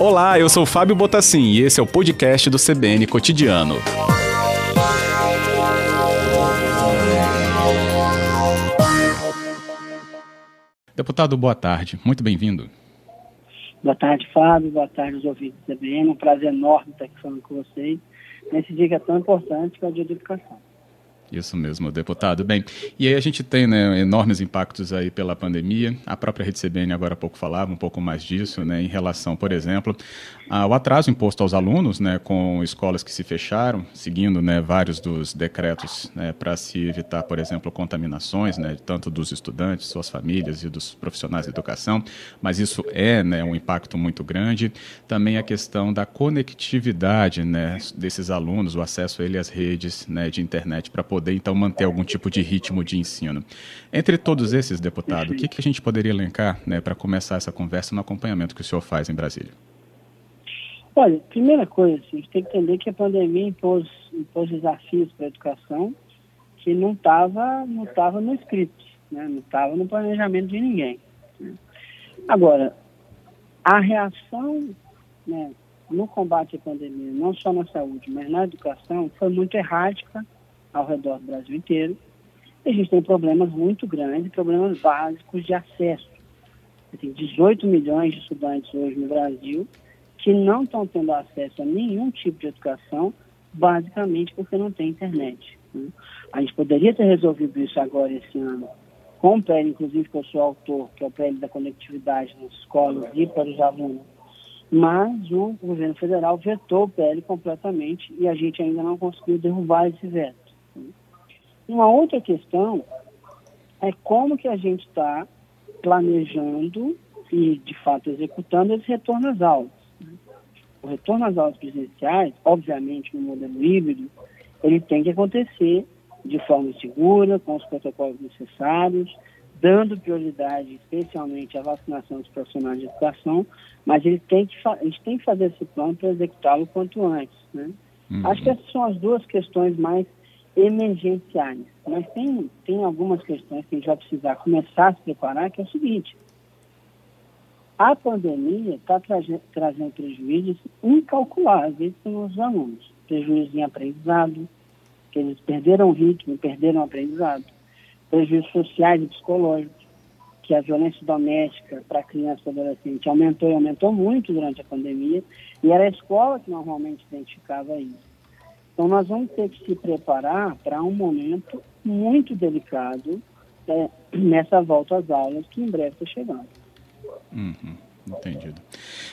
Olá, eu sou Fábio Botassin e esse é o podcast do CBN Cotidiano. Deputado, boa tarde. Muito bem-vindo. Boa tarde, Fábio. Boa tarde aos ouvintes do CBN. Um prazer enorme estar aqui falando com vocês nesse dia que é tão importante, que é o dia da educação. Isso mesmo, deputado. Bem, e aí a gente tem né, enormes impactos aí pela pandemia. A própria Rede CBN agora há pouco falava um pouco mais disso, né, em relação, por exemplo, ao atraso imposto aos alunos, né, com escolas que se fecharam, seguindo né, vários dos decretos né, para se evitar, por exemplo, contaminações, né, tanto dos estudantes, suas famílias e dos profissionais de educação. Mas isso é né, um impacto muito grande. Também a questão da conectividade né, desses alunos, o acesso a ele às redes né, de internet para poder poder então manter algum tipo de ritmo de ensino. Entre todos esses, deputado, o que, que a gente poderia elencar né, para começar essa conversa no acompanhamento que o senhor faz em Brasília? Olha, primeira coisa, a gente tem que entender que a pandemia impôs, impôs desafios para a educação que não estava não tava no script, né? não estava no planejamento de ninguém. Né? Agora, a reação né, no combate à pandemia, não só na saúde, mas na educação, foi muito errática ao redor do Brasil inteiro. E a gente tem problemas muito grandes, problemas básicos de acesso. Tem 18 milhões de estudantes hoje no Brasil que não estão tendo acesso a nenhum tipo de educação, basicamente porque não tem internet. Né? A gente poderia ter resolvido isso agora, esse ano, com o PL, inclusive, que eu sou autor, que é o PL da conectividade nas escolas e para os alunos, mas o governo federal vetou o PL completamente e a gente ainda não conseguiu derrubar esse veto. Uma outra questão é como que a gente está planejando e, de fato, executando esse retorno às aulas. O retorno às aulas presenciais, obviamente, no modelo híbrido, ele tem que acontecer de forma segura, com os protocolos necessários, dando prioridade especialmente à vacinação dos profissionais de educação, mas ele tem que a gente tem que fazer esse plano para executá-lo quanto antes. Né? Uhum. Acho que essas são as duas questões mais emergenciais. Mas tem, tem algumas questões que a gente vai precisar começar a se preparar, que é o seguinte. A pandemia está trazendo prejuízos incalculáveis para os alunos. Prejuízo em aprendizado, que eles perderam o ritmo, perderam o aprendizado. Prejuízos sociais e psicológicos, que a violência doméstica para criança e adolescente aumentou e aumentou muito durante a pandemia, e era a escola que normalmente identificava isso. Então, nós vamos ter que se preparar para um momento muito delicado é, nessa volta às aulas que em breve está chegando. Uhum. Entendido.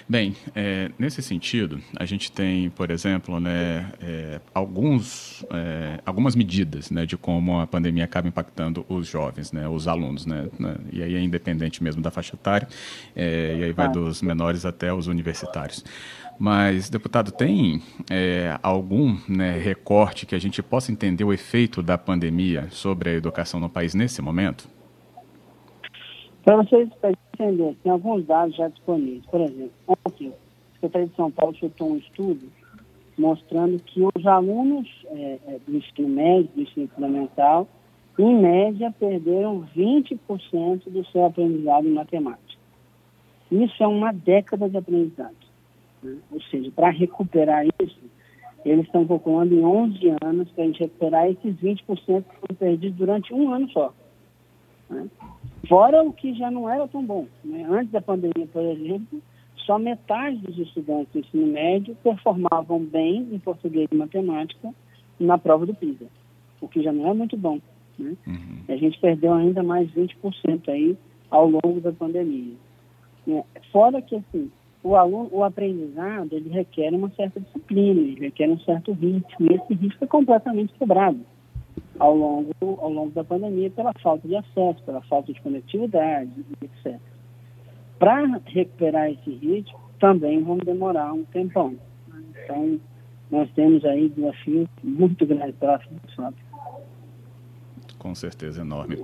Bem, é, nesse sentido, a gente tem, por exemplo, né, é, alguns, é, algumas medidas né, de como a pandemia acaba impactando os jovens, né, os alunos, né, né e aí é independente mesmo da faixa etária, é, e aí vai ah. dos menores até os universitários. Mas, deputado, tem é, algum né, recorte que a gente possa entender o efeito da pandemia sobre a educação no país nesse momento? Para vocês entender, tem alguns dados já disponíveis. Por exemplo, ontem, a Secretaria de São Paulo soltou um estudo mostrando que os alunos é, é do ensino médio, do ensino fundamental, em média, perderam 20% do seu aprendizado em matemática. Isso é uma década de aprendizado. Né? Ou seja, para recuperar isso, eles estão calculando em 11 anos para a gente recuperar esses 20% que foram perdidos durante um ano só. Né? Fora o que já não era tão bom. Né? Antes da pandemia, por exemplo, só metade dos estudantes do ensino médio performavam bem em português e matemática na prova do PISA, o que já não é muito bom. Né? Uhum. A gente perdeu ainda mais 20% aí ao longo da pandemia. É, fora que, assim, o aluno, o aprendizado, ele requer uma certa disciplina, ele requer um certo ritmo, e esse ritmo é completamente quebrado ao longo, ao longo da pandemia pela falta de acesso, pela falta de conectividade, etc. Para recuperar esse ritmo, também vamos demorar um tempão. Então, nós temos aí desafios muito grandes pela frente, Com certeza, enorme.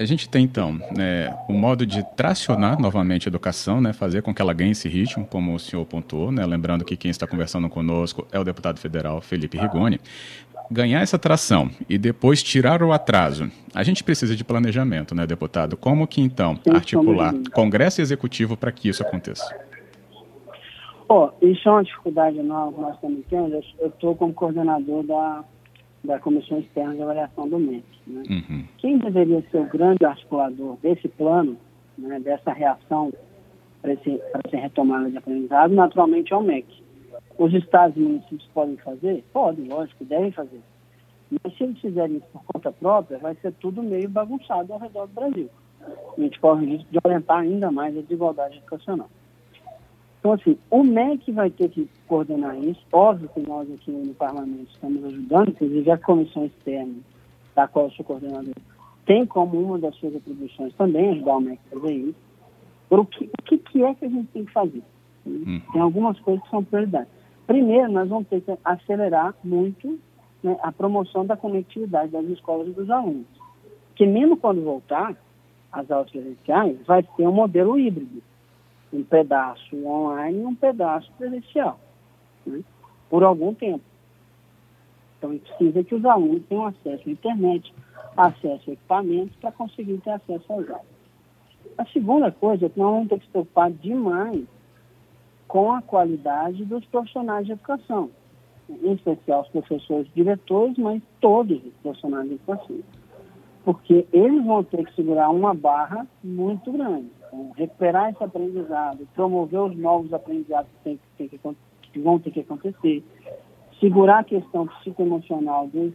A gente tem, então, né, o modo de tracionar novamente a educação, né, fazer com que ela ganhe esse ritmo, como o senhor pontuou, né, lembrando que quem está conversando conosco é o deputado federal Felipe Rigoni. Ganhar essa tração e depois tirar o atraso, a gente precisa de planejamento, né, deputado? Como que então articular Congresso e Executivo para que isso aconteça? Oh, isso é uma dificuldade nova que nós estamos tendo. Eu estou como coordenador da, da Comissão Externa de Avaliação do MEC. Né? Uhum. Quem deveria ser o grande articulador desse plano, né, dessa reação para essa retomada de aprendizado, naturalmente é o MEC. Os estados e municípios podem fazer? Podem, lógico, devem fazer. Mas se eles fizerem isso por conta própria, vai ser tudo meio bagunçado ao redor do Brasil. A gente corre o risco de aumentar ainda mais a desigualdade educacional. Então, assim, o MEC vai ter que coordenar isso. Óbvio que nós aqui no parlamento estamos ajudando, inclusive a comissão externa, da qual eu sou coordenador, tem como uma das suas atribuições também ajudar o MEC a fazer isso. O que, o que, é que a gente tem que fazer? Hum. Tem algumas coisas que são prioridades. Primeiro, nós vamos ter que acelerar muito né, a promoção da conectividade das escolas e dos alunos. Porque mesmo quando voltar às aulas presenciais, vai ter um modelo híbrido. Um pedaço online e um pedaço presencial. Né, por algum tempo. Então, precisa que os alunos tenham acesso à internet, acesso a equipamentos para conseguir ter acesso às aulas. A segunda coisa é que nós vamos ter que se preocupar demais com a qualidade dos profissionais de educação, em especial os professores diretores, mas todos os profissionais de educação. Porque eles vão ter que segurar uma barra muito grande. Então, recuperar esse aprendizado, promover os novos aprendizados que, tem, tem que, que vão ter que acontecer, segurar a questão psicoemocional dos,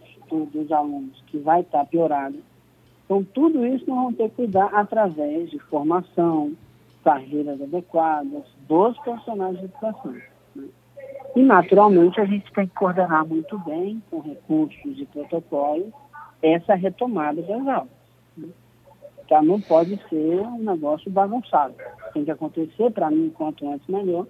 dos alunos, que vai estar piorada. Então, tudo isso nós vamos ter que cuidar através de formação, carreiras adequadas dos profissionais de educação. Né? E, naturalmente, a gente tem que coordenar muito bem, com recursos e protocolos, essa retomada das aulas. Né? Tá? Não pode ser um negócio bagunçado. Tem que acontecer, para mim, quanto antes melhor,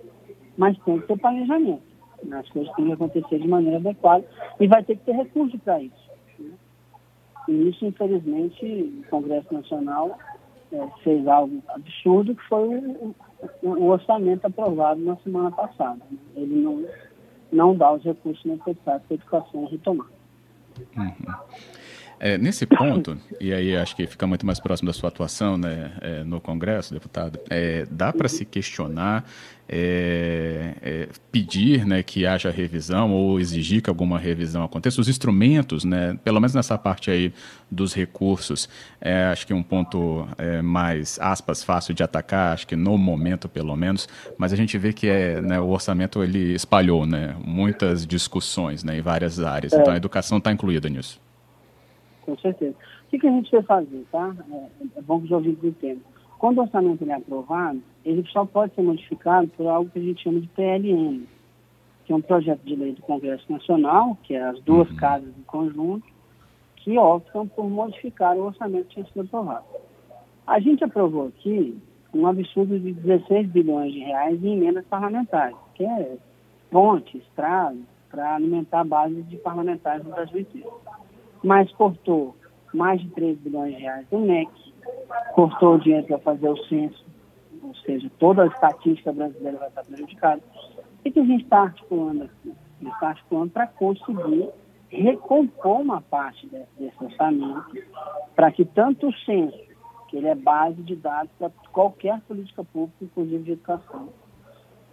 mas tem que ter planejamento. Né? As coisas têm que acontecer de maneira adequada e vai ter que ter recurso para isso. Né? E isso, infelizmente, o Congresso Nacional é, fez algo absurdo, que foi o, o, o, orçamento aprovado na semana passada. Ele não, não dá os recursos necessários para a educação retomar. Uhum. É, nesse ponto, e aí acho que fica muito mais próximo da sua atuação né, é, no Congresso, deputado, é, dá para se questionar, é, é, pedir né, que haja revisão ou exigir que alguma revisão aconteça? Os instrumentos, né, pelo menos nessa parte aí dos recursos, é, acho que um ponto mais, aspas, fácil de atacar, acho que no momento pelo menos, mas a gente vê que é, né, o orçamento ele espalhou né, muitas discussões né, em várias áreas, então a educação está incluída nisso com certeza. O que, que a gente vai fazer, tá? É, é bom que os ouvintes entendam. Quando o orçamento é aprovado, ele só pode ser modificado por algo que a gente chama de PLN, que é um projeto de lei do Congresso Nacional, que é as duas uhum. casas em conjunto, que optam por modificar o orçamento que tinha sido aprovado. A gente aprovou aqui um absurdo de 16 bilhões de reais em emendas parlamentares, que é ponte, estrada, para alimentar a base de parlamentares no Brasil inteiro mas cortou mais de 3 bilhões de reais do MEC, cortou o dinheiro para fazer o censo, ou seja, toda a estatística brasileira vai estar prejudicada. O que a gente está articulando aqui? A gente está articulando para conseguir recompor uma parte desse orçamento para que tanto o censo, que ele é base de dados para qualquer política pública, inclusive de educação,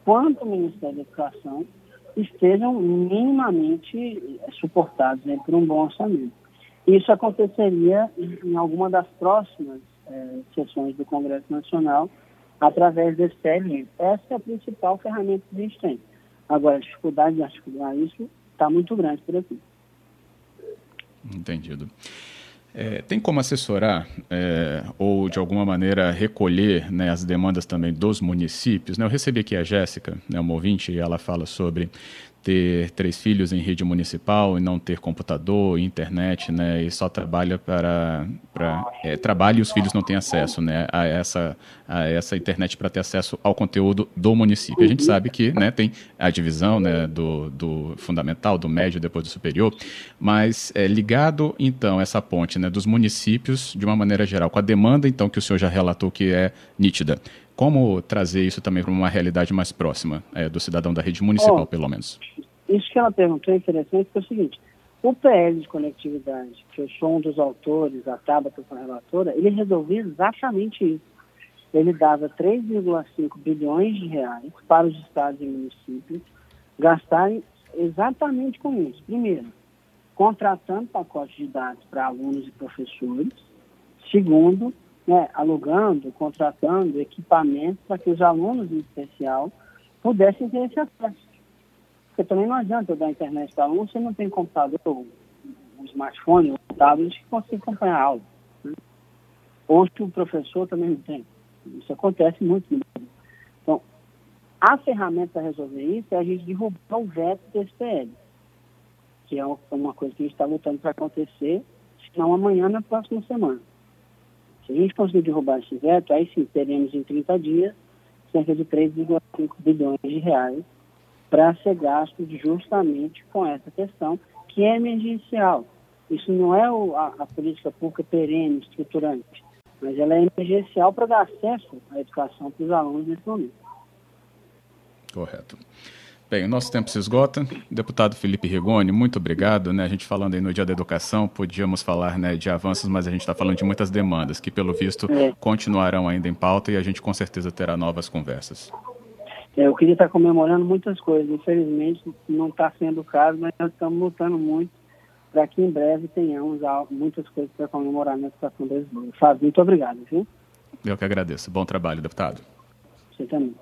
quanto o Ministério da Educação estejam minimamente suportados né, por um bom orçamento. Isso aconteceria em alguma das próximas é, sessões do Congresso Nacional através desse PLN. Essa é a principal ferramenta que a gente tem. Agora, a dificuldade de articular isso está muito grande por aqui. Entendido. É, tem como assessorar é, ou, de alguma maneira, recolher né, as demandas também dos municípios? Né? Eu recebi aqui a Jéssica, né, uma ouvinte, e ela fala sobre ter três filhos em rede municipal e não ter computador, internet, né, e só trabalha para, para é, trabalha e os filhos não têm acesso, né, a essa a essa internet para ter acesso ao conteúdo do município. A gente sabe que, né, tem a divisão, né, do, do fundamental, do médio, depois do superior, mas é, ligado então essa ponte, né, dos municípios de uma maneira geral, com a demanda então que o senhor já relatou que é nítida. Como trazer isso também para uma realidade mais próxima é, do cidadão da rede municipal, oh, pelo menos? Isso que ela perguntou é interessante, porque é o seguinte, O PL de conectividade, que eu sou um dos autores, a Tabata foi a relatora, ele resolvia exatamente isso. Ele dava 3,5 bilhões de reais para os estados e municípios gastarem exatamente com isso. Primeiro, contratando pacotes de dados para alunos e professores. Segundo, né, alugando, contratando equipamentos para que os alunos, em especial, pudessem ter esse acesso. Porque também não adianta eu dar internet para aluno se não tem computador, um smartphone, um tablet que consiga acompanhar a aula. Né? Ou se o professor também não tem. Isso acontece muito. Então, a ferramenta para resolver isso é a gente derrubar o veto do SPL, que é uma coisa que a gente está lutando para acontecer, se não amanhã, na próxima semana. Se a gente conseguir derrubar esse veto, aí sim teremos em 30 dias cerca de 3,5 bilhões de reais para ser gasto justamente com essa questão que é emergencial. Isso não é o, a, a, política pública perene, estruturante, mas ela é emergencial para dar acesso à educação para os alunos nesse momento. Correto. Bem, o nosso tempo se esgota. Deputado Felipe Rigoni, muito obrigado. Né? A gente falando aí no Dia da Educação, podíamos falar né, de avanços, mas a gente está falando de muitas demandas que, pelo visto, é. continuarão ainda em pauta e a gente com certeza terá novas conversas. É, eu queria estar comemorando muitas coisas. Infelizmente, não está sendo o caso, mas nós estamos lutando muito para que em breve tenhamos muitas coisas para comemorar na educação brasileira. Fábio, muito obrigado, viu? Eu que agradeço. Bom trabalho, deputado. Você também.